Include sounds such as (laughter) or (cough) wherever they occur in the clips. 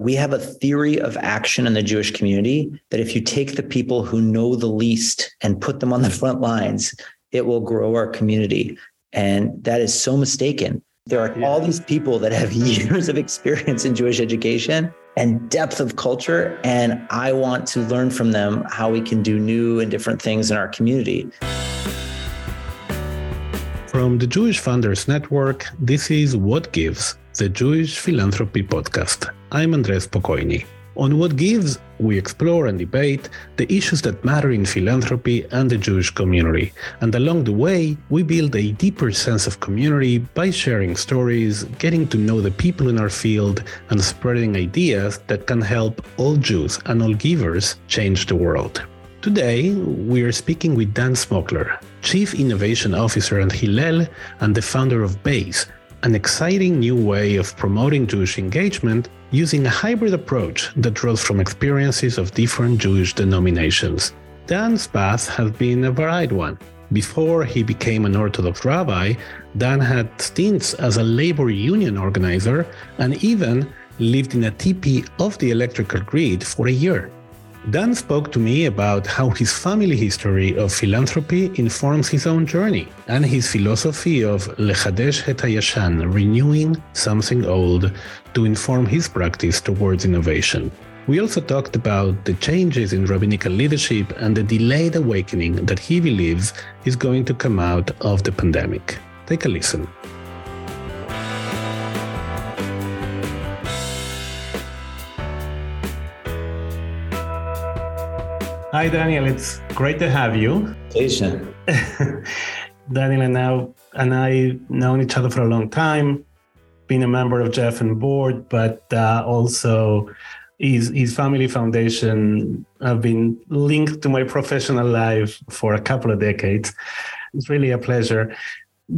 We have a theory of action in the Jewish community that if you take the people who know the least and put them on the hmm. front lines, it will grow our community. And that is so mistaken. There are all these people that have (laughs) years of experience in Jewish education and depth of culture. And I want to learn from them how we can do new and different things in our community. From the Jewish Funders Network, this is What Gives, the Jewish Philanthropy Podcast. I'm Andres Spokoiny. On What Gives, we explore and debate the issues that matter in philanthropy and the Jewish community. And along the way, we build a deeper sense of community by sharing stories, getting to know the people in our field, and spreading ideas that can help all Jews and all givers change the world. Today, we are speaking with Dan Smokler, Chief Innovation Officer at Hillel and the founder of Base, an exciting new way of promoting Jewish engagement using a hybrid approach that draws from experiences of different Jewish denominations. Dan's path has been a varied one. Before he became an Orthodox rabbi, Dan had stints as a labor union organizer and even lived in a teepee off the electrical grid for a year. Dan spoke to me about how his family history of philanthropy informs his own journey and his philosophy of lechadesh et hayashan, renewing something old, to inform his practice towards innovation. We also talked about the changes in rabbinical leadership and the delayed awakening that he believes is going to come out of the pandemic. Take a listen. Hi, Daniel. It's great to have you. Pleasure. (laughs) Daniel and now and I known each other for a long time. Been a member of JFN board, but uh, also his his family foundation have been linked to my professional life for a couple of decades. It's really a pleasure.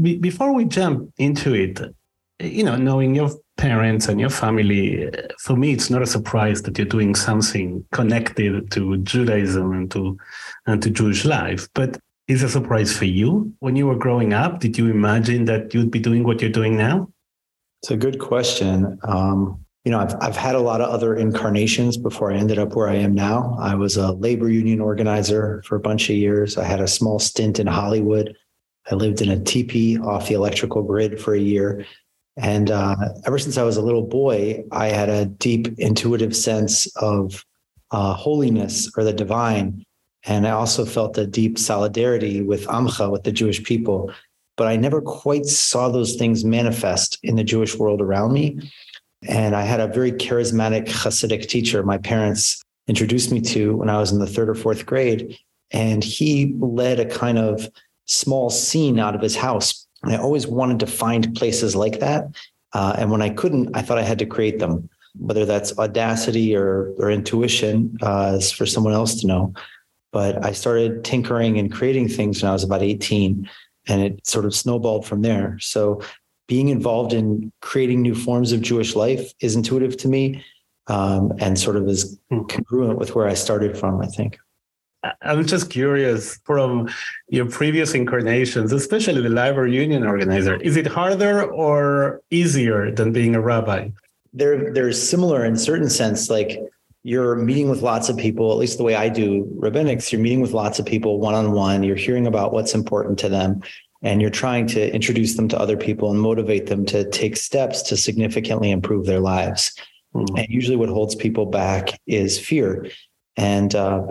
Be- before we jump into it, you know, knowing your parents and your family, for me, it's not a surprise that you're doing something connected to Judaism and to and to Jewish life. But is a surprise for you when you were growing up? Did you imagine that you'd be doing what you're doing now? It's a good question. Um, you know, I've I've had a lot of other incarnations before I ended up where I am now. I was a labor union organizer for a bunch of years. I had a small stint in Hollywood. I lived in a teepee off the electrical grid for a year. And uh, ever since I was a little boy, I had a deep intuitive sense of uh, holiness or the divine. And I also felt a deep solidarity with Amcha, with the Jewish people. But I never quite saw those things manifest in the Jewish world around me. And I had a very charismatic Hasidic teacher my parents introduced me to when I was in the third or fourth grade. And he led a kind of small scene out of his house and I always wanted to find places like that. Uh, and when I couldn't, I thought I had to create them, whether that's audacity or, or intuition uh, is for someone else to know. But I started tinkering and creating things when I was about 18, and it sort of snowballed from there. So being involved in creating new forms of Jewish life is intuitive to me um, and sort of is hmm. congruent with where I started from, I think. I'm just curious from your previous incarnations, especially the labor union organizer, is it harder or easier than being a rabbi? They're they're similar in certain sense. Like you're meeting with lots of people, at least the way I do rabbinics, you're meeting with lots of people one on one. You're hearing about what's important to them, and you're trying to introduce them to other people and motivate them to take steps to significantly improve their lives. Mm-hmm. And usually, what holds people back is fear. And uh,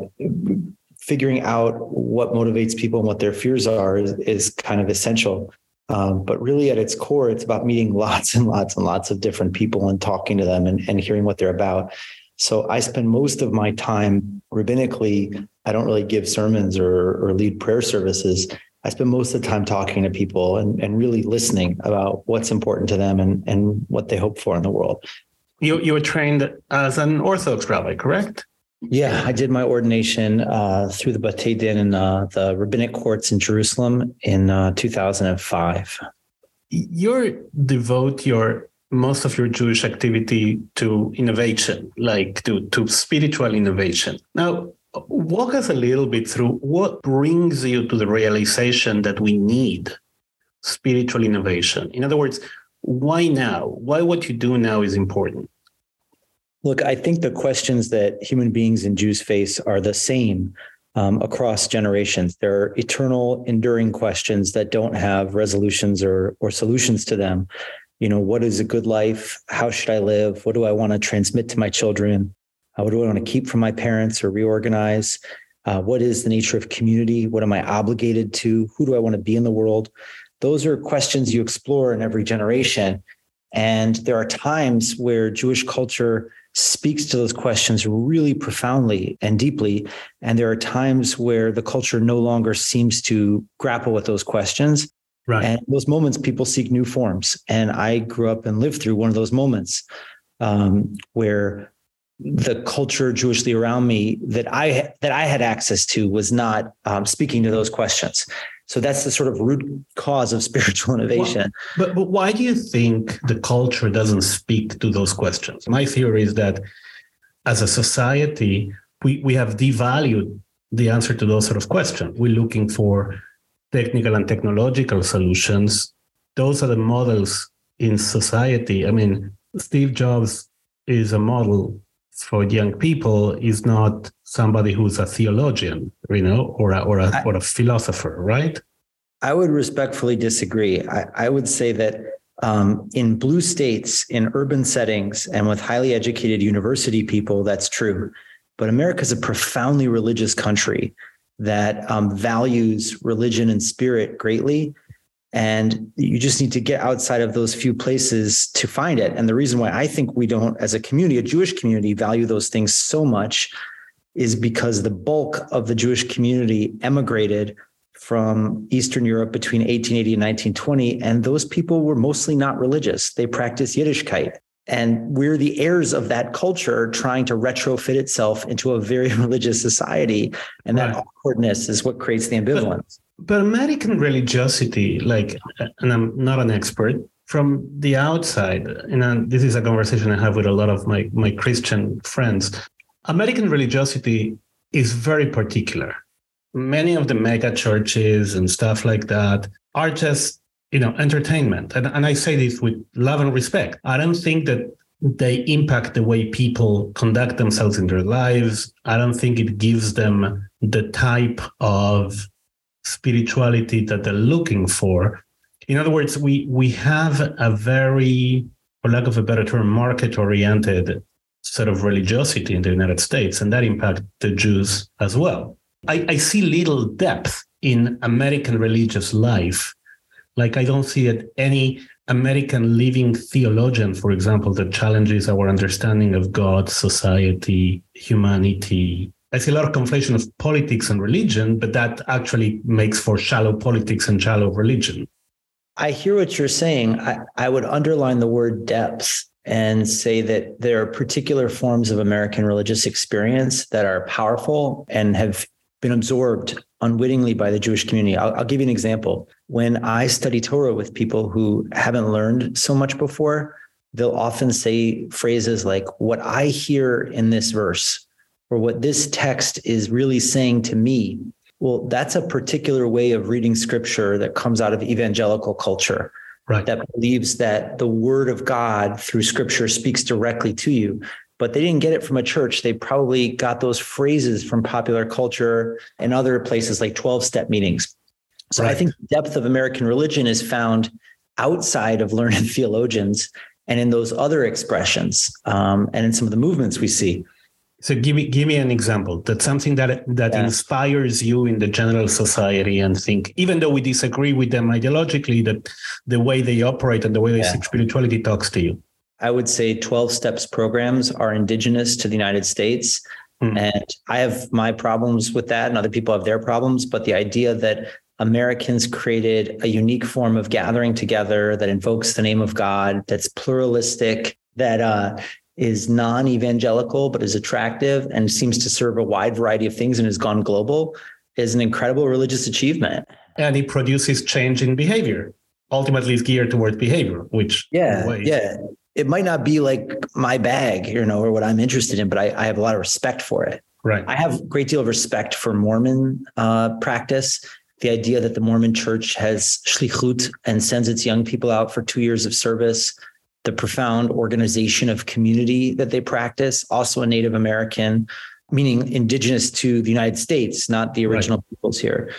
figuring out what motivates people and what their fears are is, is kind of essential. Um, but really, at its core, it's about meeting (laughs) lots and lots and lots of different people and talking to them and, and hearing what they're about. So I spend most of my time rabbinically. I don't really give sermons or, or lead prayer services. I spend most of the time talking to people and, and really listening about what's important to them and, and what they hope for in the world. You, you were trained as an Orthodox rabbi, correct? Yeah, I did my ordination uh, through the Batei Din in uh, the rabbinic courts in Jerusalem in uh, 2005. You devote your most of your Jewish activity to innovation, like to, to spiritual innovation. Now, walk us a little bit through what brings you to the realization that we need spiritual innovation. In other words, why now? Why what you do now is important? Look, I think the questions that human beings and Jews face are the same um, across generations. There are eternal, enduring questions that don't have resolutions or or solutions to them. You know, what is a good life? How should I live? What do I want to transmit to my children? Uh, what do I want to keep from my parents or reorganize? Uh, what is the nature of community? What am I obligated to? Who do I want to be in the world? Those are questions you explore in every generation. And there are times where Jewish culture speaks to those questions really profoundly and deeply. And there are times where the culture no longer seems to grapple with those questions. Right. And those moments, people seek new forms. And I grew up and lived through one of those moments um, where the culture Jewishly around me that I that I had access to was not um, speaking to those questions. So that's the sort of root cause of (laughs) spiritual innovation. Well, but, but why do you think the culture doesn't speak to those questions? My theory is that as a society, we, we have devalued the answer to those sort of questions. We're looking for technical and technological solutions. Those are the models in society. I mean, Steve Jobs is a model for young people is not somebody who's a theologian, you know, or a, or a, or a philosopher, right? I would respectfully disagree. I, I would say that um, in blue states, in urban settings, and with highly educated university people, that's true. But America is a profoundly religious country that um, values religion and spirit greatly. And you just need to get outside of those few places to find it. And the reason why I think we don't, as a community, a Jewish community, value those things so much is because the bulk of the Jewish community emigrated from Eastern Europe between 1880 and 1920. And those people were mostly not religious. They practiced Yiddishkeit. And we're the heirs of that culture trying to retrofit itself into a very (laughs) religious society. And that right. awkwardness is what creates the ambivalence. But, American religiosity, like, and I'm not an expert, from the outside, and uh, this is a conversation I have with a lot of my, my Christian friends, American religiosity is very particular. Many of the mega churches and stuff like that are just you know entertainment. And, and i say this with love and respect. I don't think that they impact the way people conduct themselves in their lives. I don't think it gives them the type of spirituality that they're looking for in other words we we have a very for lack of a better term market oriented sort of religiosity in the united states and that impacts the jews as well I, I see little depth in american religious life like I don't see it any American living theologian, for example, that challenges our understanding of God, society, humanity. I see a lot of conflation of politics and religion, but that actually makes for shallow politics and shallow religion. I hear what you're saying. I, I would underline the word depth and say that there are particular forms of American religious experience that are powerful and have been absorbed unwittingly by the Jewish community. I'll, I'll, give you an example. When I study Torah with people who haven't learned so much before, they'll often say phrases like, What I hear in this verse, or what this text is really saying to me. Well, that's a particular way of reading scripture that comes out of evangelical culture. Right. That believes that the word of God through scripture speaks directly to you but they didn't get it from a church. They probably got those phrases from popular culture and other places like 12 step meetings. So right. I think the depth of American religion is found outside of learned (laughs) theologians and in those other expressions um, and in some of the movements we see. So give me give me an example. That's something that that yeah. inspires you in the general society and think, even though we disagree with them ideologically, that the way they operate and the way they yeah. spirituality talks to you. I would say 12 steps programs are indigenous to the United States. Mm. And I have my problems with that, and other people have their problems. But the idea that Americans created a unique form of gathering together that invokes the name of God, that's pluralistic, that uh, is non evangelical, but is attractive and seems to serve a wide variety of things and has gone global is an incredible religious achievement. And it produces change in behavior ultimately is geared towards behavior, which yeah, yeah, it might not be like my bag, you know, or what I'm interested in, but I, I have a lot of respect for it. Right. I have a great deal of respect for Mormon uh, practice. The idea that the Mormon church has shlichut and sends its young people out for two years of service the profound organization of community that they practice, also a Native American, meaning indigenous to the United States, not the original right. peoples here.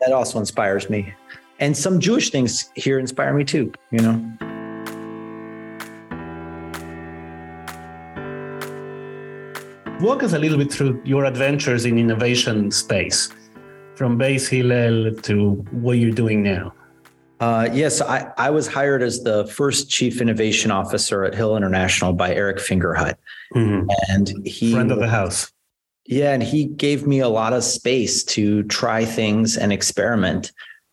That also inspires me. And some Jewish things here inspire me too, you know. Walk us a little bit through your adventures in innovation space, from Base Hillel to what you're doing now. Uh, yes, I, I was hired as the first chief innovation officer at Hillel International by Eric Fingerhut, mm-hmm. and he friend of the house. Yeah, and he gave me a lot of space to try things and experiment.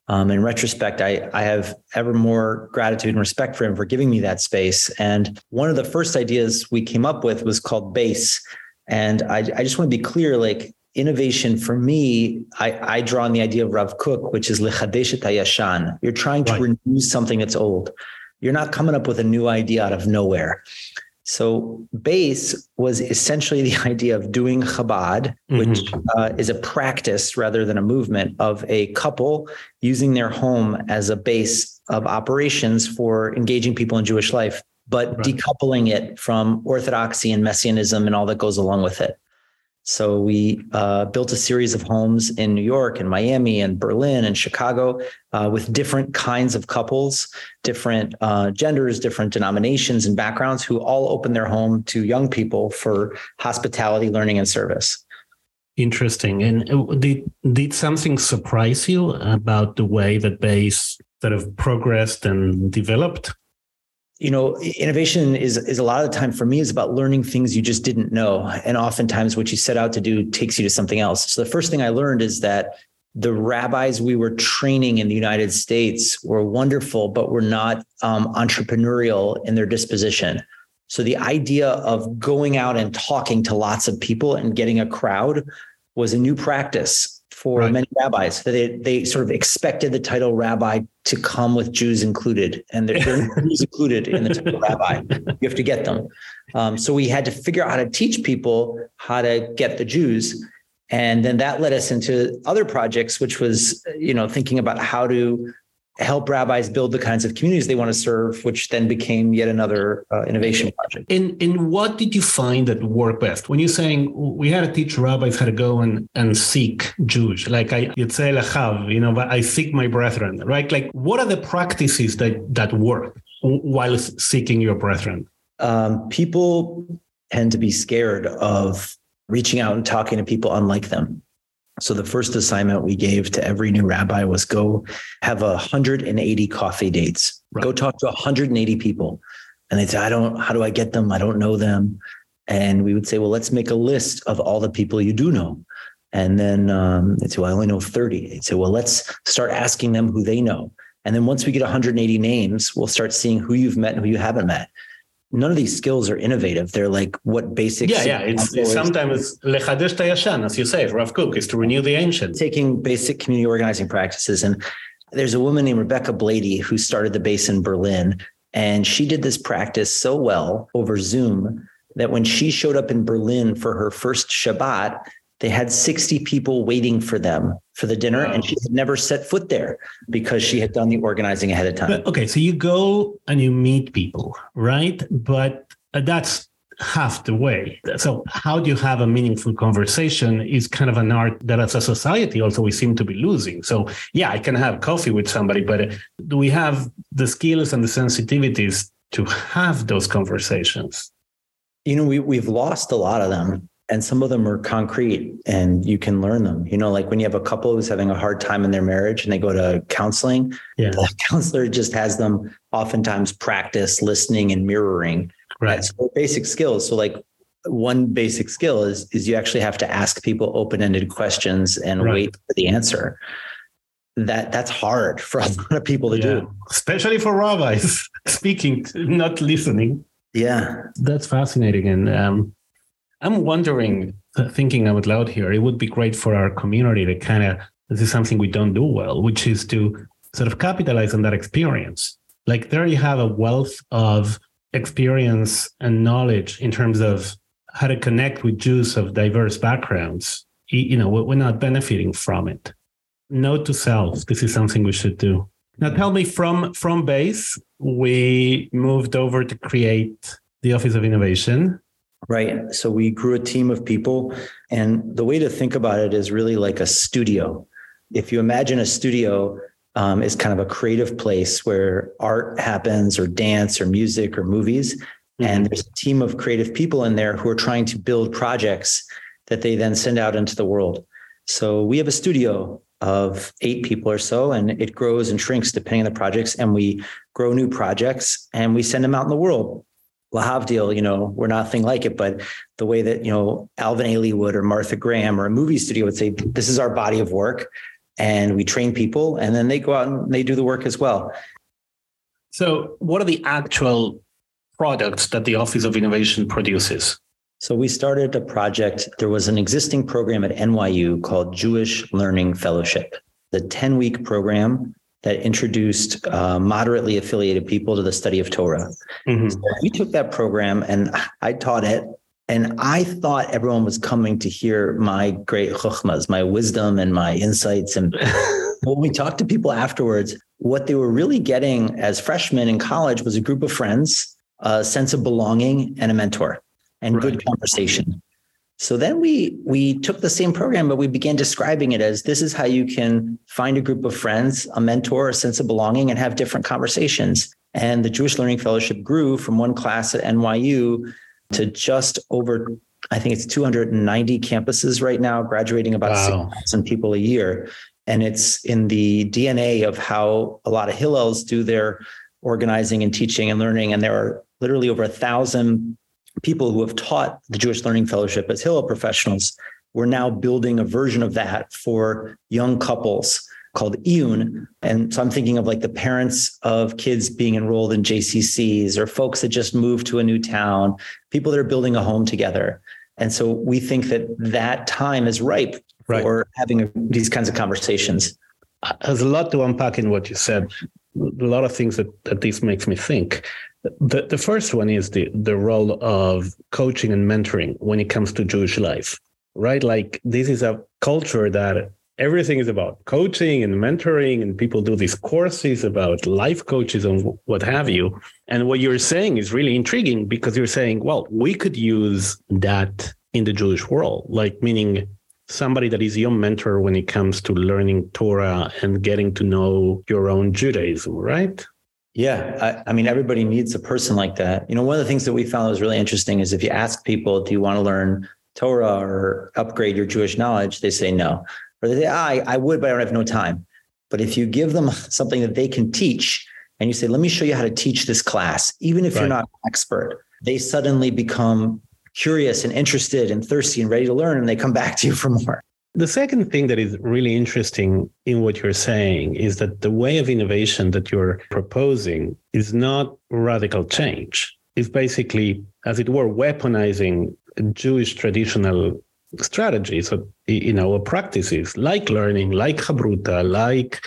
Um, in retrospect, I, I have ever more gratitude and respect for him for giving me that space. And one of the first ideas we came up with was called BASE. And I, I just want to be clear, like innovation for me, I, I draw on the idea of Rav Kook, which is lechadesh yashan. You're trying to right. renew something that's old. You're not coming up with a new idea out of nowhere. So base was essentially the (laughs) idea of doing Chabad, mm-hmm. which uh, is a practice rather than a movement of a couple using their home as a base of operations for engaging people in Jewish life, but right. decoupling it from orthodoxy and messianism and all that goes along with it. So we uh, built a series of homes in New York and Miami and Berlin and Chicago uh, with different kinds of couples, different uh, genders, different denominations and backgrounds who all open their home to young people for hospitality, learning, and service. Interesting. And uh, did did something surprise you about the way that Base sort of progressed and developed? You know innovation is is a lot of the time for me is about learning things you just didn't know. And oftentimes what you set out to do takes you to something else. So the first thing i learned is that the rabbis we were training in the united states were wonderful but were not um, entrepreneurial in their disposition. So the idea of going out and talking to lots of people and getting a crowd was a new practice for right. many rabbis. They they sort of expected the title rabbi to come with Jews included, and there are Jews included in the title (laughs) rabbi. You have to get them. Um, so we had to figure out how to teach people how to get the Jews, and then that led us into other projects, which was you know thinking about how to help rabbis build the kinds of communities they want to serve, which then became yet another uh, innovation project. And in what did you find that worked best? When you're saying we had to teach rabbis how to go and, and seek Jews, like I you'd say lachav, you know, but I seek my brethren, right? Like what are the practices that that work while seeking your brethren? Um, people tend to be scared of reaching out and talking to people unlike them. So the first assignment we gave to every new rabbi was go have 180 coffee dates. Right. Go talk to 180 people. And they'd say, I don't, how do I get them? I don't know them. And we would say, well, let's make a list of all the people you do know. And then um, they'd say, well, I only know 30. They'd say, well, let's start asking them who they know. And then once we get 180 names, we'll start seeing who you've met and who you haven't met none of these skills are innovative. They're like what basic. Yeah, yeah. It's, it's sometimes lechadesh tayashan, as you say, Rav Kook is to renew the ancient. Taking basic community organizing practices, and there's a woman named Rebecca Blady who started the base in Berlin, and she did this practice so well over Zoom that when she showed up in Berlin for her first Shabbat, they had 60 people waiting for them for the dinner, wow. and she had never set foot there because she had done the organizing ahead of time. But, okay, so you go and you meet people, right? But uh, that's half the way. So, how do you have a meaningful conversation is kind of an art that as a society also we seem to be losing. So, yeah, I can have coffee with somebody, but uh, do we have the skills and the sensitivities to have those conversations? You know, we, we've lost a lot of them and some of them are concrete and you can learn them. You know like when you have a couple who's having a hard time in their marriage and they go to counseling yeah. the (laughs) counselor just has them oftentimes practice listening and mirroring. Right. So basic skills. So like one basic skill is is you actually have to ask people open-ended questions and right. wait for the answer. That that's hard (laughs) for a lot of people to yeah. do especially for rabbis (laughs) speaking not listening. Yeah. That's fascinating. And um I'm wondering, uh, thinking out loud here, it would be great for our community to kind of, this is something we don't do well, which is to sort of capitalize on that experience. Like there you have a wealth of experience and knowledge in terms of how to connect with Jews of diverse backgrounds. You know, we're not benefiting from it. Note to self, this is something we should do. Now tell me from from base, we moved over to create the Office of Innovation. Right. So we grew a team of people. And the way to think about it is really like a studio. If you imagine a studio um, is kind of a creative place where art happens, or dance, or music, or movies. Mm-hmm. And there's a team of creative people in there who are trying to build projects that they then send out into the world. So we have a studio of eight people or so, and it grows and shrinks depending on the projects. And we grow new projects and we send them out in the world. Lahavdil, you know, we're nothing like it, but the way that, you know, Alvin Ailey would or Martha Graham or a movie studio would say, this is our body of work. And we train people and then they go out and they do the work as well. So, what are the actual products that the Office of Innovation produces? So, we started a project. There was an existing program at NYU called Jewish Learning Fellowship, the 10 week program that introduced uh, moderately affiliated people to the study of Torah. Mm-hmm. So we took that program and I taught it. And I thought everyone was coming to hear my great chukhmas, my wisdom and my insights. And (laughs) when we talked to people afterwards, what they were really getting as freshmen in college was a group of friends, a sense of belonging, and a mentor and right. good conversation. So then we we took the same program, but we began describing it as this is how you can find a group of friends, a mentor, a sense of belonging, and have different conversations. And the Jewish Learning Fellowship grew from one class at NYU to just over, I think it's 290 campuses right now, graduating about wow. 6,000 people a year. And it's in the DNA of how a lot of Hillels do their organizing and teaching and learning. And there are literally over a thousand people who have taught the Jewish Learning Fellowship as Hillel professionals. We're now building a version of that for young couples called Iyun. And so I'm thinking of like the parents of kids being enrolled in JCCs or folks that just moved to a new town, people that are building a home together. And so we think that that time is ripe right. for having these kinds of conversations. There's a lot to unpack in what you said. A lot of things that, that this makes me think. The, the first one is the, the role of coaching and mentoring when it comes to Jewish life, right? Like this is a culture that everything is about coaching and mentoring, and people do these courses about life coaches and what have you. And what you're saying is really intriguing because you're saying, well, we could use that in the Jewish world, like meaning somebody that is your mentor when it comes to learning Torah and getting to know your own Judaism, right? Yeah, I, I, mean, everybody needs a person like that. You know, one of the things that we found was really interesting is if you ask people, do you want to learn Torah or upgrade your Jewish knowledge? They say no. Or they say, ah, I, I would, but I don't have no time. But if you give them (laughs) something that they can teach and you say, let me show you how to teach this class, even if right. you're not an expert, they suddenly become curious and interested and thirsty and ready to learn and they come back to you for more. The second thing that is really interesting in what you're saying is that the way of innovation that you're proposing is not radical change. It's basically, as it were, weaponizing Jewish traditional strategies or you know practices like learning, like Habruta, like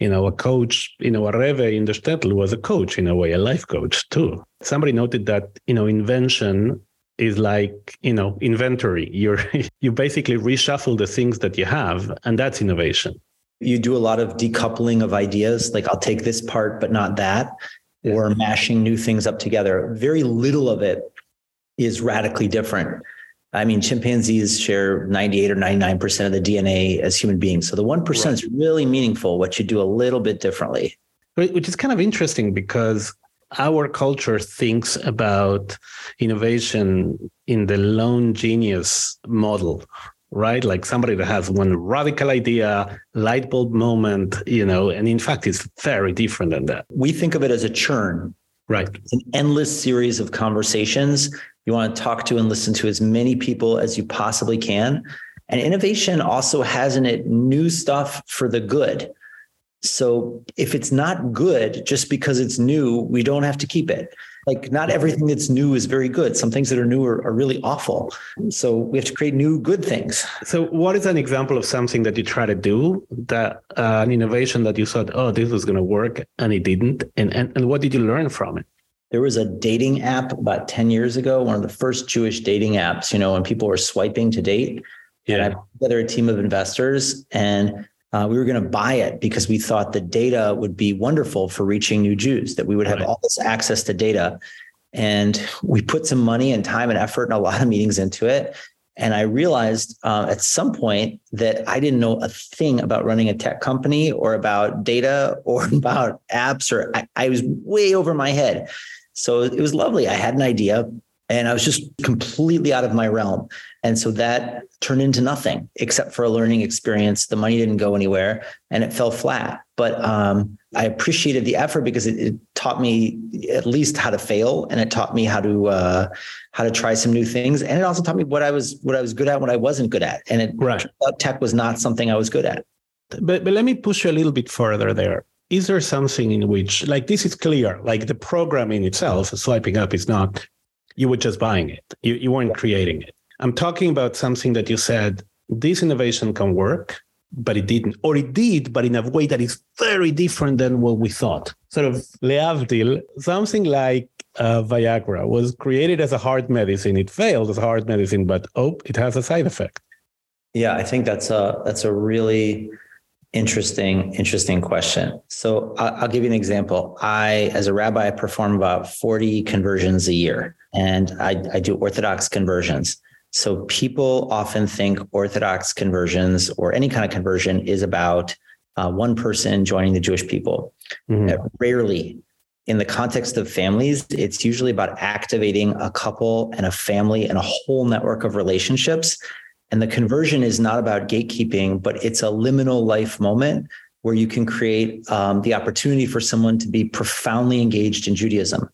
you know, a coach, you know, a Reve in the shtetl was a coach in a way, a life coach too. Somebody noted that, you know, invention is like you know inventory. You're (laughs) you basically reshuffle the things that you have and that's innovation. You do a lot of decoupling of ideas like i'll take this part but not that yeah. or mashing new things up together. Very little of it is radically different. I mean chimpanzees share 98 or 99% of the dna as human beings. So the 1% right. is really meaningful what you do a little bit differently. Which is kind of interesting because our culture thinks about innovation in the lone genius model right? Like somebody that has one radical idea light bulb moment you know and in fact it's very different than that. We think of it as a churn. Right. It's an endless series of conversations. You want to talk to and listen to as many people as you possibly can. And innovation also has in it new stuff for the good so if it's not good just because it's new, we don't have to keep it. Like not everything that's new is very good. Some things that are new are, are really awful. So we have to create new good things. So what is an example of something that you try to do that uh, an innovation that you thought, oh, this was going to work and it didn't? And, and, and what did you learn from it? There was a dating app about 10 years ago, one of the first Jewish dating apps, you know, when people were swiping to date. Yeah. And I put together a team of investors and Uh, we were going to buy it because we thought the data would be wonderful for reaching new Jews, that we would have right. all this access to data. And we put some money and time and effort and a lot of meetings into it. And I realized uh, at some point that I didn't know a thing about running a tech company or about data or (laughs) about apps, or I, I was way over my head. So it was lovely. I had an idea and I was just completely out of my realm. And so that turned into nothing except for a learning experience. The money didn't go anywhere and it fell flat. But um, I appreciated the effort because it, it, taught me at least how to fail, and it taught me how to uh, how to try some new things, and it also taught me what I was what I was good at, what I wasn't good at, and it right. tech was not something I was good at. But but let me push you a little bit further there. Is there something in which, like this is clear, like the programming itself, swiping up is not you were just buying it. You, you weren't creating it. I'm talking about something that you said this innovation can work, but it didn't, or it did, but in a way that is very different than what we thought. Sort of leavdil, something like uh, Viagra was created as a heart medicine. It failed as a heart medicine, but oh, it has a side effect. Yeah, I think that's a that's a really interesting interesting question. So I'll, I'll give you an example. I, as a rabbi, I perform about forty conversions a year and I, I do Orthodox conversions. So people often think Orthodox conversions or any kind of conversion is about uh, one person joining the Jewish people. Mm-hmm. Rarely, in the context of families, it's usually about activating a couple and a family and a whole network of relationships. And the conversion is not about gatekeeping, but it's a liminal life moment where you can create um, the opportunity for someone to be profoundly engaged in Judaism.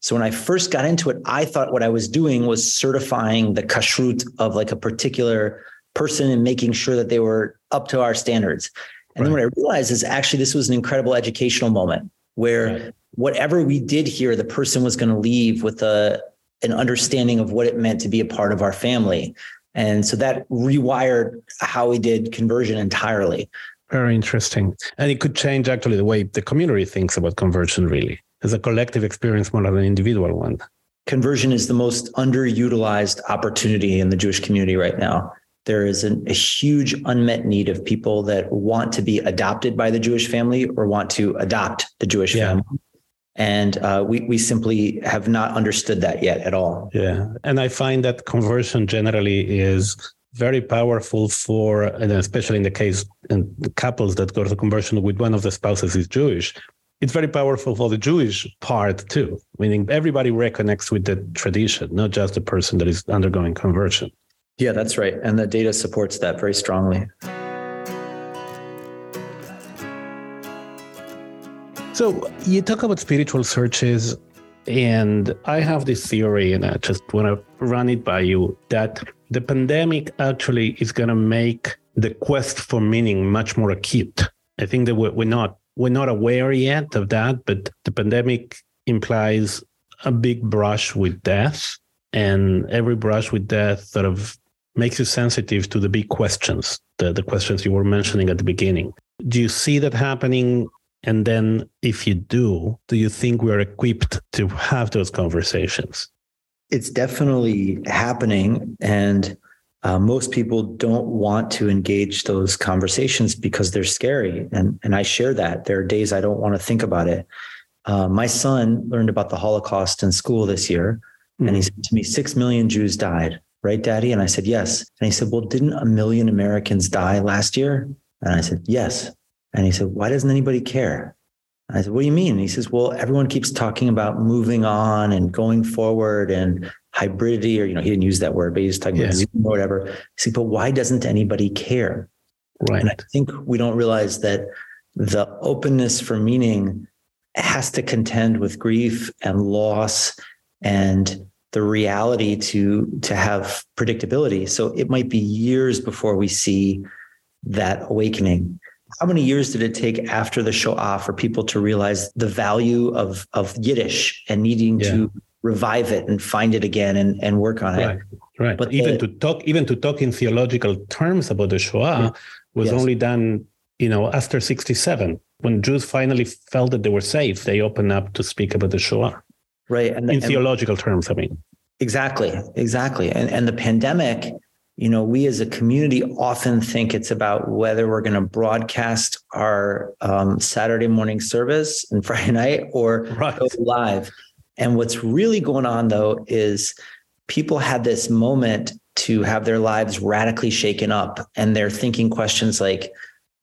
So when I first got into it, I thought what I was doing was certifying the kashrut of like a particular person and making sure that they were up to our standards. And right. then what I realized is actually this was an incredible educational moment where right. whatever we did here, the person was going to leave with a an understanding of what it meant to be a part of our family. And so that rewired how we did conversion entirely. Very interesting. And it could change actually the way the community thinks about conversion, really as a collective experience more than an individual one. Conversion is the most underutilized opportunity in the Jewish community right now. There is an, a huge unmet need of people that want to be adopted by the Jewish family or want to adopt the Jewish yeah. family. And uh, we, we simply have not understood that yet at all. Yeah. And I find that conversion generally is very powerful for, and especially in the case in couples that go to conversion with one of the spouses is Jewish, it's very powerful for the Jewish part too, meaning everybody reconnects with the tradition, not just the person that is undergoing conversion. Yeah, that's right. And the data supports that very strongly. So you talk about spiritual searches, and I have this theory, and I just want to run it by you that the pandemic actually is going to make the quest for meaning much more acute. I think that we're not we're not aware yet of that, but the pandemic implies a big brush with death. And every brush with death sort of makes you sensitive to the big questions, the, the questions you were mentioning at the beginning. Do you see that happening? And then, if you do, do you think we're equipped to have those conversations? It's definitely happening. And uh, most people don't want to engage those conversations because they're scary. And, and I share that. There are days I don't want to think about it. Uh, my son learned about the Holocaust in school this year. Mm-hmm. And he said to me, Six million Jews died, right, daddy? And I said, Yes. And he said, Well, didn't a million Americans die last year? And I said, Yes. And he said, Why doesn't anybody care? I said, What do you mean? And he says, Well, everyone keeps talking about moving on and going forward and hybridity, or you know, he didn't use that word, but he's talking yeah. about Zoom or whatever. He said, But why doesn't anybody care? Right. And I think we don't realize that the openness for meaning has to contend with grief and loss and the reality to to have predictability. So it might be years before we see that awakening how many years did it take after the Shoah for people to realize the value of of Yiddish and needing yeah. to revive it and find it again and, and work on right. it? Right. But even the, to talk even to talk in theological terms about the Shoah yeah. was yes. only done, you know, after 67. When Jews finally felt that they were safe, they opened up to speak about the Shoah. Right. And in and, theological terms, I mean. Exactly. Exactly. And and the pandemic you know, we as a community often think it's about whether we're going to broadcast our um, Saturday morning service and (laughs) Friday night or right. go live. And what's really going on though is people had this moment to have their lives radically shaken up, and they're thinking questions like,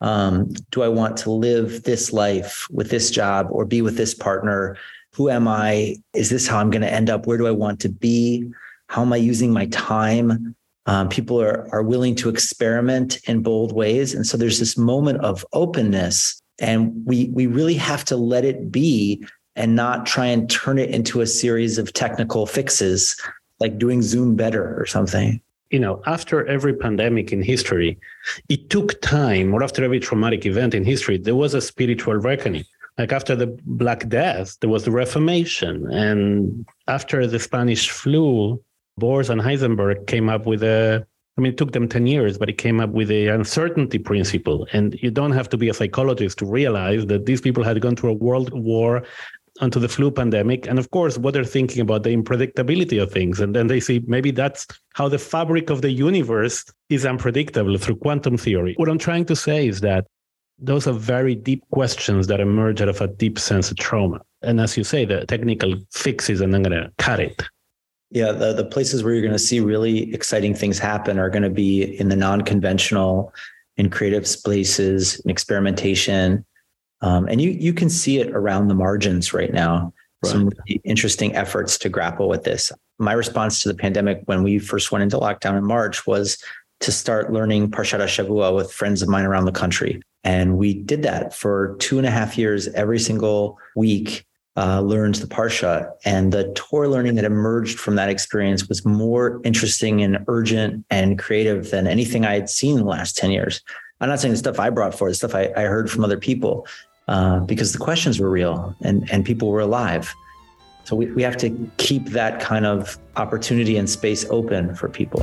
um, "Do I want to live this life with this job or be with this partner? Who am I? Is this how I'm going to end up? Where do I want to be? How am I using my time?" Um, people are are willing to experiment in bold ways, and so there's this moment of openness, and we we really have to let it be and not try and turn it into a series of technical fixes, like doing Zoom better or something. You know, after every pandemic in history, it took time, or after every traumatic event in history, there was a spiritual reckoning like after the black death there was the reformation and after the spanish flu Bohr and Heisenberg came up with a I mean, it took them 10 years, but it came up with the uncertainty principle. And you don't have to be a psychologist to realize that these people had gone through a world war onto the flu pandemic. And of course, what they're thinking about the unpredictability of things. And then they see maybe that's how the fabric of the universe is unpredictable through quantum theory. What I'm trying to say is that those are very deep questions that emerge out of a deep sense of trauma. And as you say, the technical fixes and I'm going to cut it. Yeah, the, the places where you're going to see really exciting things happen are going to be in the non-conventional, in creative spaces, in experimentation, um, and you you can see it around the margins right now. Right. Some really interesting efforts to grapple with this. My response to the pandemic when we first went into lockdown in March was to start learning Parshat Shavua with friends of mine around the country. And we did that for two and a half years every single week uh, learned the Parsha. And the Torah learning that emerged from that experience was more interesting and urgent and creative than anything I had seen in the last 10 years. I'm not saying the stuff I brought forward, the stuff I, I heard from other people, uh, because the questions were real and, and people were alive. So we, we have to keep that kind of opportunity and space open for people.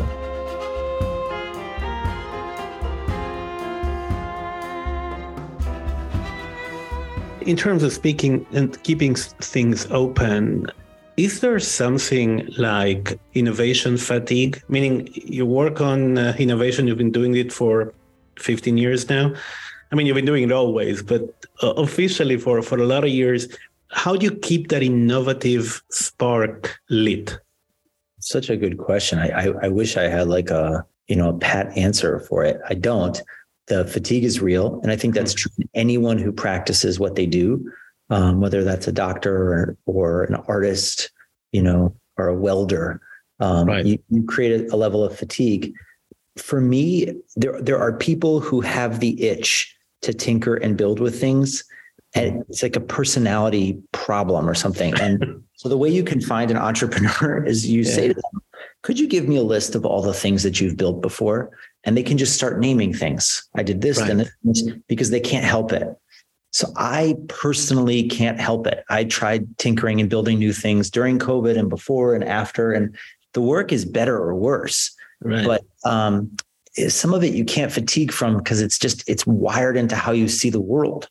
In terms of speaking and keeping things open, is there something like innovation fatigue? Meaning, you work on uh, innovation, you've been doing it for 15 years now. I mean, you've been doing it always, but uh, officially for, for a lot of years. How do you keep that innovative spark lit? Such a good question. I, I, I wish I had like a you know a pat answer for it. I don't the fatigue is real. And I think that's mm-hmm. true anyone who practices what they do, um, whether that's a doctor or, or, an artist, you know, or a welder. Um, right. you, you create a, a level of fatigue. For me, there, there are people who have the itch to tinker and build with things. And it's like a personality problem or something. And (laughs) so the way you can find an entrepreneur (laughs) is you yeah. say to them, could you give me a list of all the things that you've built before? And they can just start naming things. I did this, right. and this, because they can't help it. So I personally can't help it. I tried tinkering and building new things during COVID and before and after, and the work is better or worse. Right. But um, some of it you can't fatigue from because it's just it's wired into how you see the world.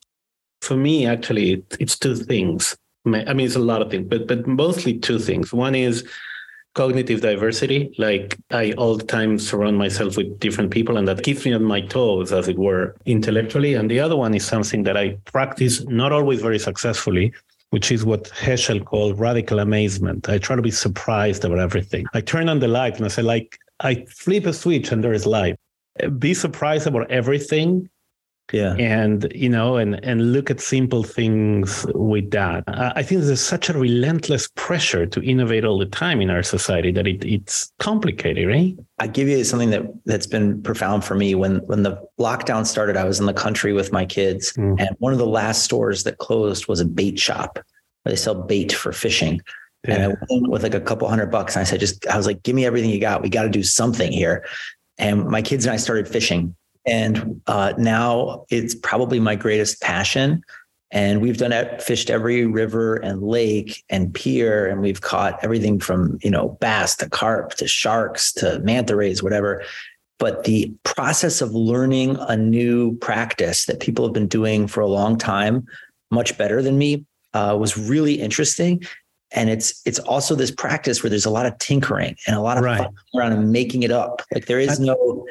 For me, actually, it's two things. I mean, it's a lot of things, but but mostly two things. One is cognitive diversity. Like I all the time surround myself with different people and that keeps me on my toes, as it were, intellectually. And the other one is something that I practice not always very successfully, which is what Heschel called radical amazement. I try to be surprised about everything. I turn on the light and I say, like, I flip a switch and there is light. Be surprised about everything yeah. And you know and and look at simple things with that. I think there's such a relentless pressure to innovate all the time in our society that it, it's complicated right? I give you something that that's been profound for me. When when the lockdown started i was in the country with my kids mm. and one of the last stores that closed was a bait shop where they sell bait for fishing. Yeah. and i went with like a couple hundred bucks and i said just i was like give me everything you got. We got to do something here. And my kids and i started fishing and uh, now it's probably my greatest passion. And we've done it, fished every river and lake and pier, and we've caught everything from you know bass to carp to sharks to manta rays, whatever. But the process of learning a new practice that people have been doing for a long time, much better than me, uh, was really interesting. and it's it's also this practice where there's a lot of tinkering and a lot of Right. around and making it up. Like there is no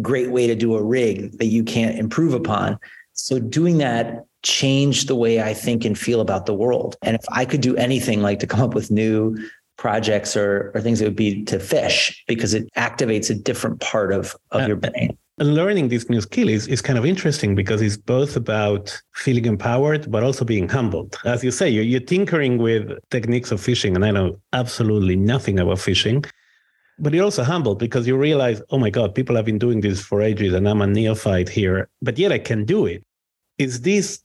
great way to do a rig that you can't improve upon. So doing that changed the way I think and feel about the world. And if I could do anything like to come up with new projects or or things, it would be to fish because it activates a different part of of Uh, your brain. And learning this new skill is, is kind of interesting because it's both about feeling empowered, but also being humbled. As you say, you're, you're tinkering with techniques of fishing, and I know absolutely nothing about fishing. But you're also humbled because you realize, oh my God, people have been doing this for ages and I'm a neophyte here, but yet I can do it. It's this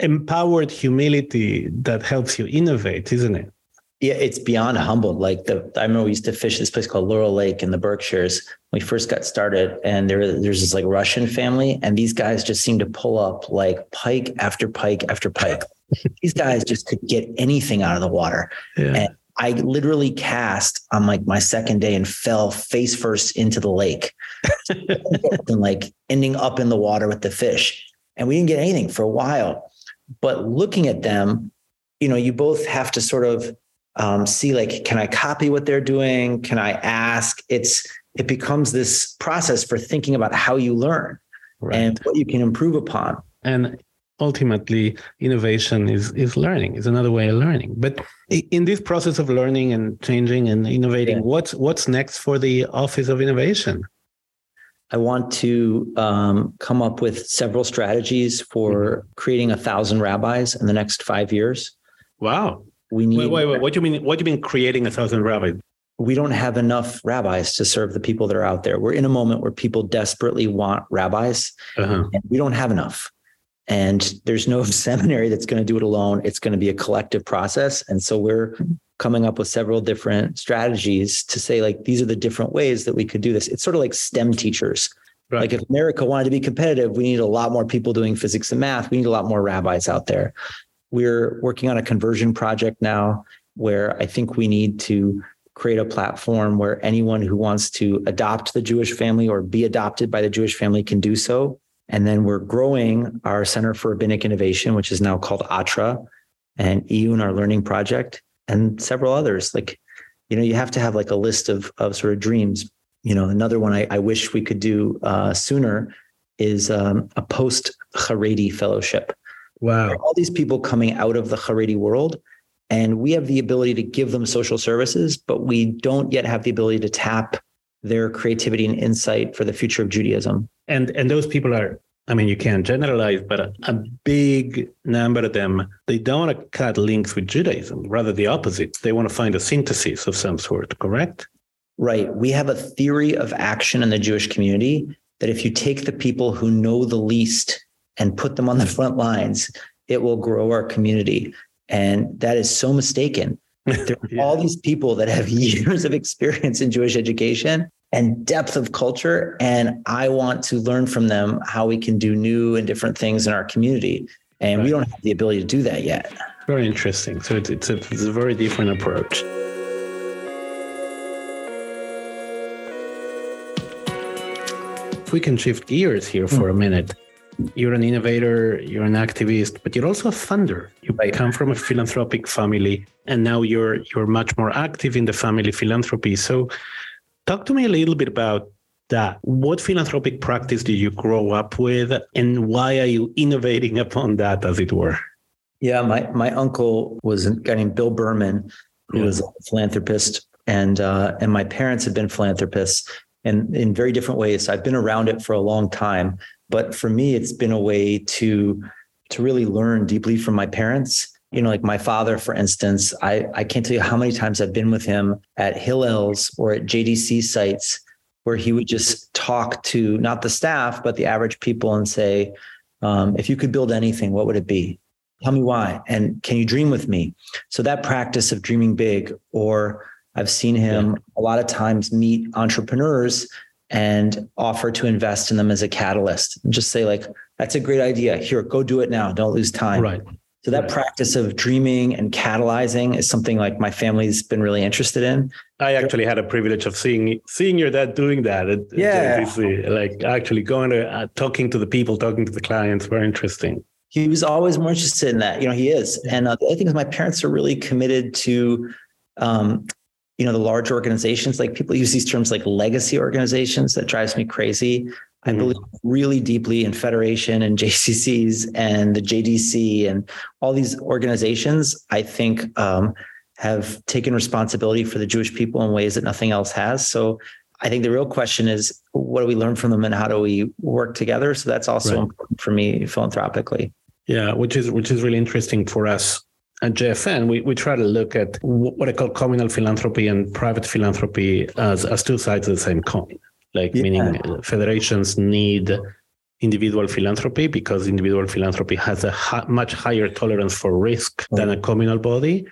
empowered humility that helps you innovate, isn't it? Yeah, it's beyond humbled. Like the, I remember we used to fish this place called Laurel Lake in the Berkshires when we first got started, and there there's this like Russian family, and these guys just seemed to pull up like pike after pike after pike. (laughs) these guys just could get anything out of the water. Yeah. And I literally cast on like my second day and fell face first into the lake, (laughs) and like ending up in the water with the fish, and we didn't get anything for a while. But looking at them, you know, you both have to sort of um, see like can i copy what they're doing? Can i ask? It's it becomes this process for thinking about how you learn Right. and what you can improve upon. And ultimately innovation is is learning. Is another way of learning. But in this process of learning and changing and innovating Yeah. what's what's next for the office of innovation? I want to um, come up with several strategies for creating a thousand rabbis in the next five years. Wow. We need wait, wait, wait. What do you mean what do you mean creating a thousand rabbits we don't have enough rabbis to serve the people that are out there. We're in a moment where people desperately want rabbis uh-huh. and we don't have enough. And there's no (laughs) seminary that's going to do it alone. It's going to be a collective process. And so we're coming up with several different strategies to say, like, these are the different ways that we could do this. It's sort of like STEM teachers. Right. Like, if America wanted to be competitive, we need a lot more people doing physics and math. We need a lot more rabbis out there. We're working on a conversion project now where I think we need to create a platform where anyone who wants to adopt the Jewish family or be adopted by the Jewish family can do so. And then we're growing our Center for Rabbinic Innovation, which is now called ATRA, and EUN, our learning project, and several others. Like, you know, you have to have like a list of of sort of dreams. You know, another one I, I wish we could do uh, sooner is um, a post Haredi fellowship wow all these people coming out of the Haredi world, and we have the ability to give them social services, but we don't yet have the ability to tap their creativity and insight for the future of Judaism. and and those people are i mean you can't generalize but a, a big number of them they don't want to cut links with judaism rather the opposite they want to find a synthesis of some sort correct Right. We have a theory of action in the Jewish community that if you take the people who know the least and put them on the front lines, it will grow our community. And that is so mistaken. There (laughs) are Yeah. all these people that have (laughs) years of experience in Jewish education and depth of culture. And I want to learn from them how we can do new and different things in our community. And we don't have the ability to do that yet. Very interesting. So it's, it's, a, it's a very different approach. If we can shift gears here for a hmm. minute, you're an innovator, you're an activist, but you're also a funder. You come from a philanthropic family, and now you're you're much more active in the family philanthropy. So, talk to me a little bit about that. What philanthropic practice did you grow up with, and why are you innovating upon that, as it were? Yeah, my my uncle was a guy named Bill Berman, who Yeah. was a philanthropist, and uh, and my parents had been philanthropists, and in very different ways. I've been around it for a long time, but for me, it's been a way to to really learn deeply from my parents. You know, like my father, for instance, I I can't tell you how many times I've been with him at Hillel's or at JDC sites where he would just talk to not the staff but the average people and say, um, if you could build anything, what would it be? Tell me why. And can you dream with me? So that practice of dreaming big, or I've seen him a lot of times meet entrepreneurs and offer to invest in them as a catalyst and just say, like, that's a great idea. Here, go do it now. Don't lose time. Right. So that Right. practice of dreaming and catalyzing is something like my family's been really interested in. I actually had a privilege of seeing seeing your dad doing that. At, Yeah. Like actually going to uh, talking to the people, talking to the clients. Very interesting. he was always more interested in that. You know, he is. And uh, the other thing is, my parents are really committed to, um, you know, the large organizations. Like people use these terms like legacy organizations. That drives me crazy. I mm-hmm. believe really deeply in Federation and (laughs) JCCs and the JDC and all these organizations. I think um, have taken responsibility for the Jewish people in ways that nothing else has. So I think the real question is what do we learn from them and how do we work together? So that's also right. important for me philanthropically. Yeah, which is which is really interesting for us at JFN. We we try to look at what I call communal philanthropy and private philanthropy as as two sides of the same coin. Like yeah. meaning uh, federations need individual philanthropy because individual philanthropy has a ha- much higher tolerance for risk right. than a communal body.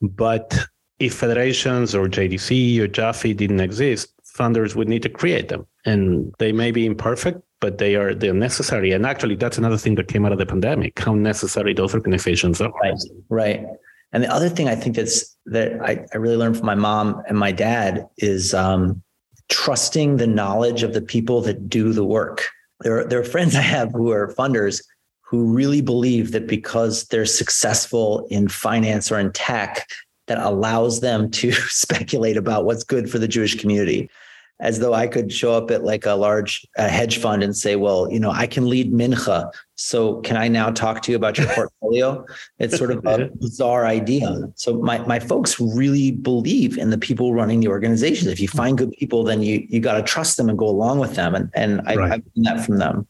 But if federations or JDC or JAFI didn't exist, funders would need to create them. And they may be imperfect, but they are they're necessary. And actually, that's another thing that came out of the pandemic: how necessary those organizations are. Right, right. And the other thing I think that's that I, I really learned from my mom and my dad is um, trusting the knowledge of the people that do the work. There are, there are friends I have who are funders who really believe that because they're successful in finance or in tech, that allows them to (laughs) speculate about what's good for the Jewish community. As though I could show up at like a large uh, hedge fund and say, well, you know, I can lead Mincha. So can I now talk to you about your (laughs) portfolio? it's sort of a bizarre idea. So my, my folks really believe in the people running the organizations. If you find good people, then you, you got to trust them and go along with them. And, and I, right. I've seen that from them.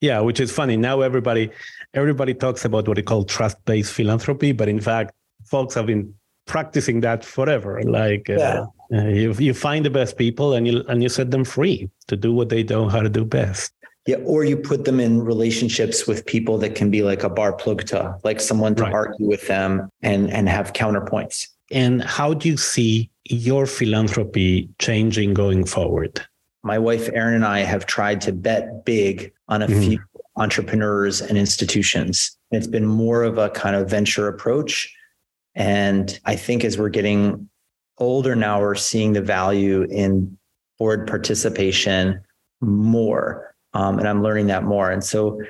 Yeah, which is funny. Now everybody everybody talks about what they call trust-based philanthropy, but in fact, folks have been practicing that forever. Like uh, yeah. uh, you, you find the best people and you and you set them free to do what they know how to do best. Yeah, or you put them in relationships with people that can be like a bar plugta, like someone to right. argue with them and and have counterpoints. And how do you see your philanthropy changing going forward? My wife Erin and I have tried to bet big on a mm-hmm. few entrepreneurs and institutions. It's been more of a kind of venture approach and I think as we're getting older now, we're seeing the value in board participation more. Um, and I'm learning that more. And so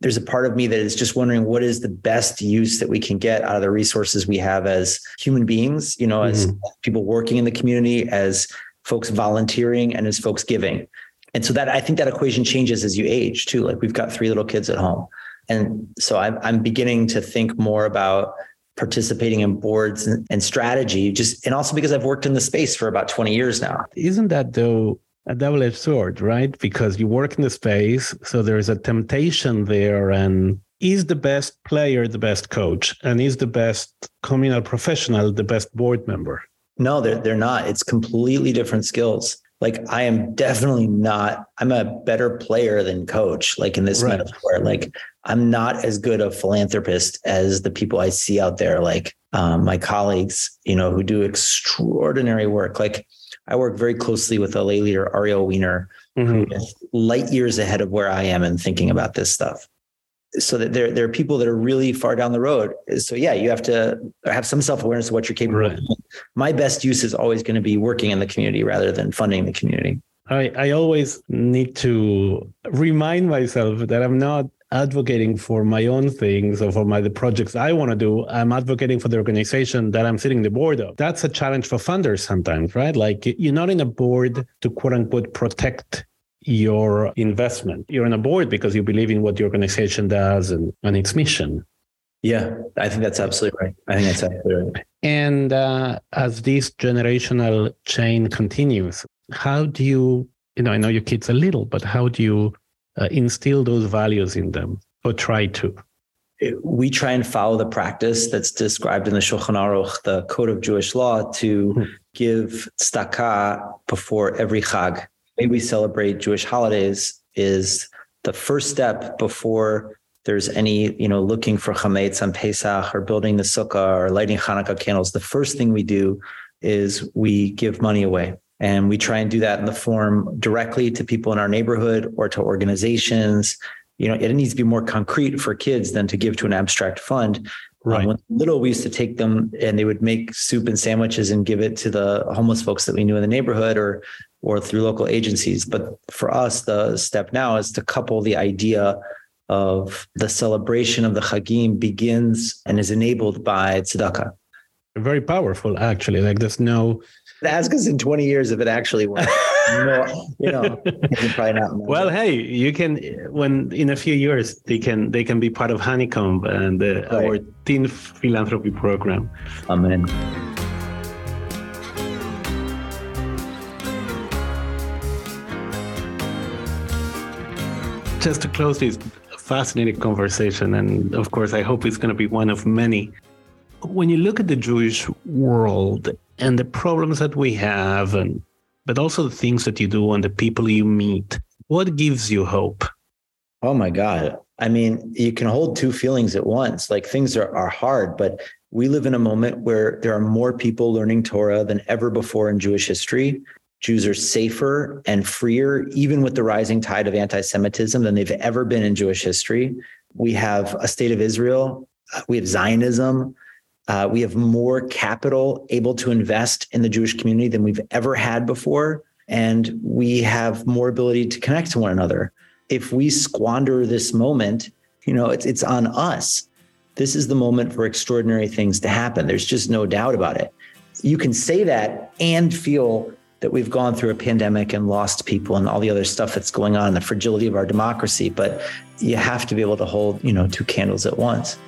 there's a part of me that is just wondering what is the best use that we can get out of the resources we have as human beings, you know, mm-hmm. as people working in the community, as folks volunteering, and as folks giving. And so that I think that equation changes as you age too. Like we've got three little kids at home. And so I'm, I'm beginning to think more about participating in boards and, and strategy just and also because I've worked in the space for about 20 years now. Isn't that though a double-edged sword, right? Because you work in the space, so there's a temptation there and is the best player the best coach and is the best communal professional the best board member? No, they're they're not. It's completely different skills like I am definitely not, I'm a better player than coach, like in this right. metaphor. Like I'm not as good a philanthropist as the people I see out there, like um, my colleagues, you know, who do extraordinary work. Like I work very closely with a lay leader, Ariel Weiner, mm-hmm. who is light years ahead of where I am in thinking about this stuff so that there, there are people that are really far down the road. So yeah, you have to have some self-awareness of what you're capable right. of. My best use is always going to be working in the community rather than funding the community. I, I always need to remind myself that I'm not advocating for my own things or for my the projects I want to do. I'm advocating for the organization that I'm sitting the board of. That's a challenge for funders sometimes, right? Like you're not in a board to quote unquote protect your investment. You're on a board because you believe in what the organization does and, and its mission. Yeah, I think that's absolutely right. I think that's absolutely right. And uh, as this generational chain continues, how do you, you know, I know your kids a little, but how do you uh, instill those values in them or try to? We try and follow the practice that's described in the Shulchan Aruch, the Code of Jewish Law, to hmm. give tzedakah before every Chag way we celebrate Jewish holidays is the first step before there's any, you know, looking for chametz on Pesach or building the sukkah or lighting Hanukkah candles. The first thing we do is we give money away. And we try and do that in the form directly to people in our neighborhood or to organizations. You know, it needs to be more concrete for kids than to give to an abstract fund. Right. Um, when little, we used to take them and they would make soup and sandwiches and give it to the homeless folks that we knew in the neighborhood or or through local agencies. But for us, the step now is to couple the idea of the celebration of the Chagim begins and is enabled by tzedakah. Very powerful, actually. Like there's no. (laughs) Ask us in 20 years if it actually works. (laughs) no, you know, probably not. Well, hey, you can when in a few years they can they can be part of Honeycomb and right. our teen philanthropy program. Amen. (laughs) Just to close this fascinating conversation, and of course, I hope it's going to be one of many. When you look at the Jewish world and the problems that we have, and but also the things that you do and the people you meet, what gives you hope? Oh my God. I mean, you can hold two feelings at once. Like things are, are hard, but we live in a moment where there are more people learning Torah than ever before in Jewish history. Jews are safer and freer, even with the rising tide of anti Semitism, than they've ever been in Jewish history. We have a state of Israel, we have Zionism, uh, we have more capital able to invest in the Jewish community than we've ever had before. And we have more ability to connect to one another. If we squander this moment, you know, it's, it's on us. This is the moment for extraordinary things to happen. There's just no doubt about it. You can say that and feel that we've gone through a pandemic and lost people and all the other stuff that's going on, the fragility of our democracy. But you have to be able to hold, you know, two candles at once.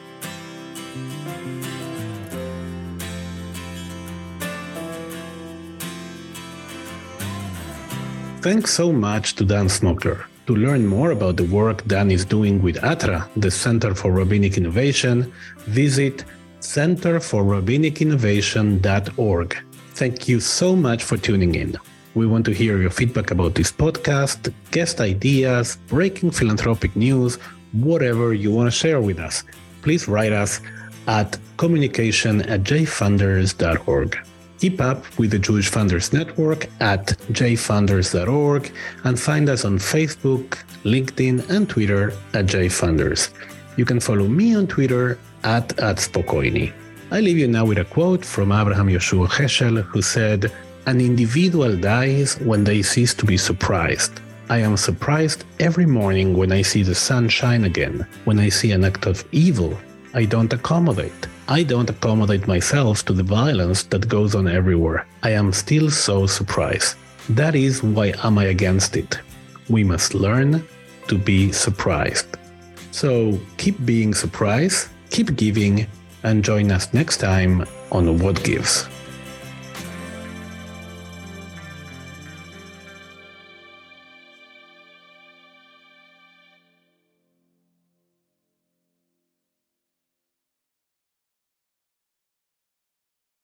Thanks so much to Dan Smokler. To learn more about the work Dan is doing with ATRA, the Center for Rabbinic Innovation, visit centerforrabbinicinnovation.org. Thank you so much for tuning in. We want to hear your feedback about this podcast, guest ideas, breaking philanthropic news, whatever you want to share with us. Please write us at communication at jfunders.org. Keep up with the Jewish Funders Network at jfunders.org and find us on Facebook, LinkedIn, and Twitter at jfunders. You can follow me on Twitter at, at Spokoiny. I leave you now with a quote from Abraham Yoshua Heschel, who said, An individual dies when they cease to be surprised. I am surprised every morning when I see the sun shine again. When I see an act of evil, I don't accommodate. I don't accommodate myself to the violence that goes on everywhere. I am still so surprised. That is why am I against it. We must learn to be surprised. So keep being surprised, keep giving, and join us next time on What Gives.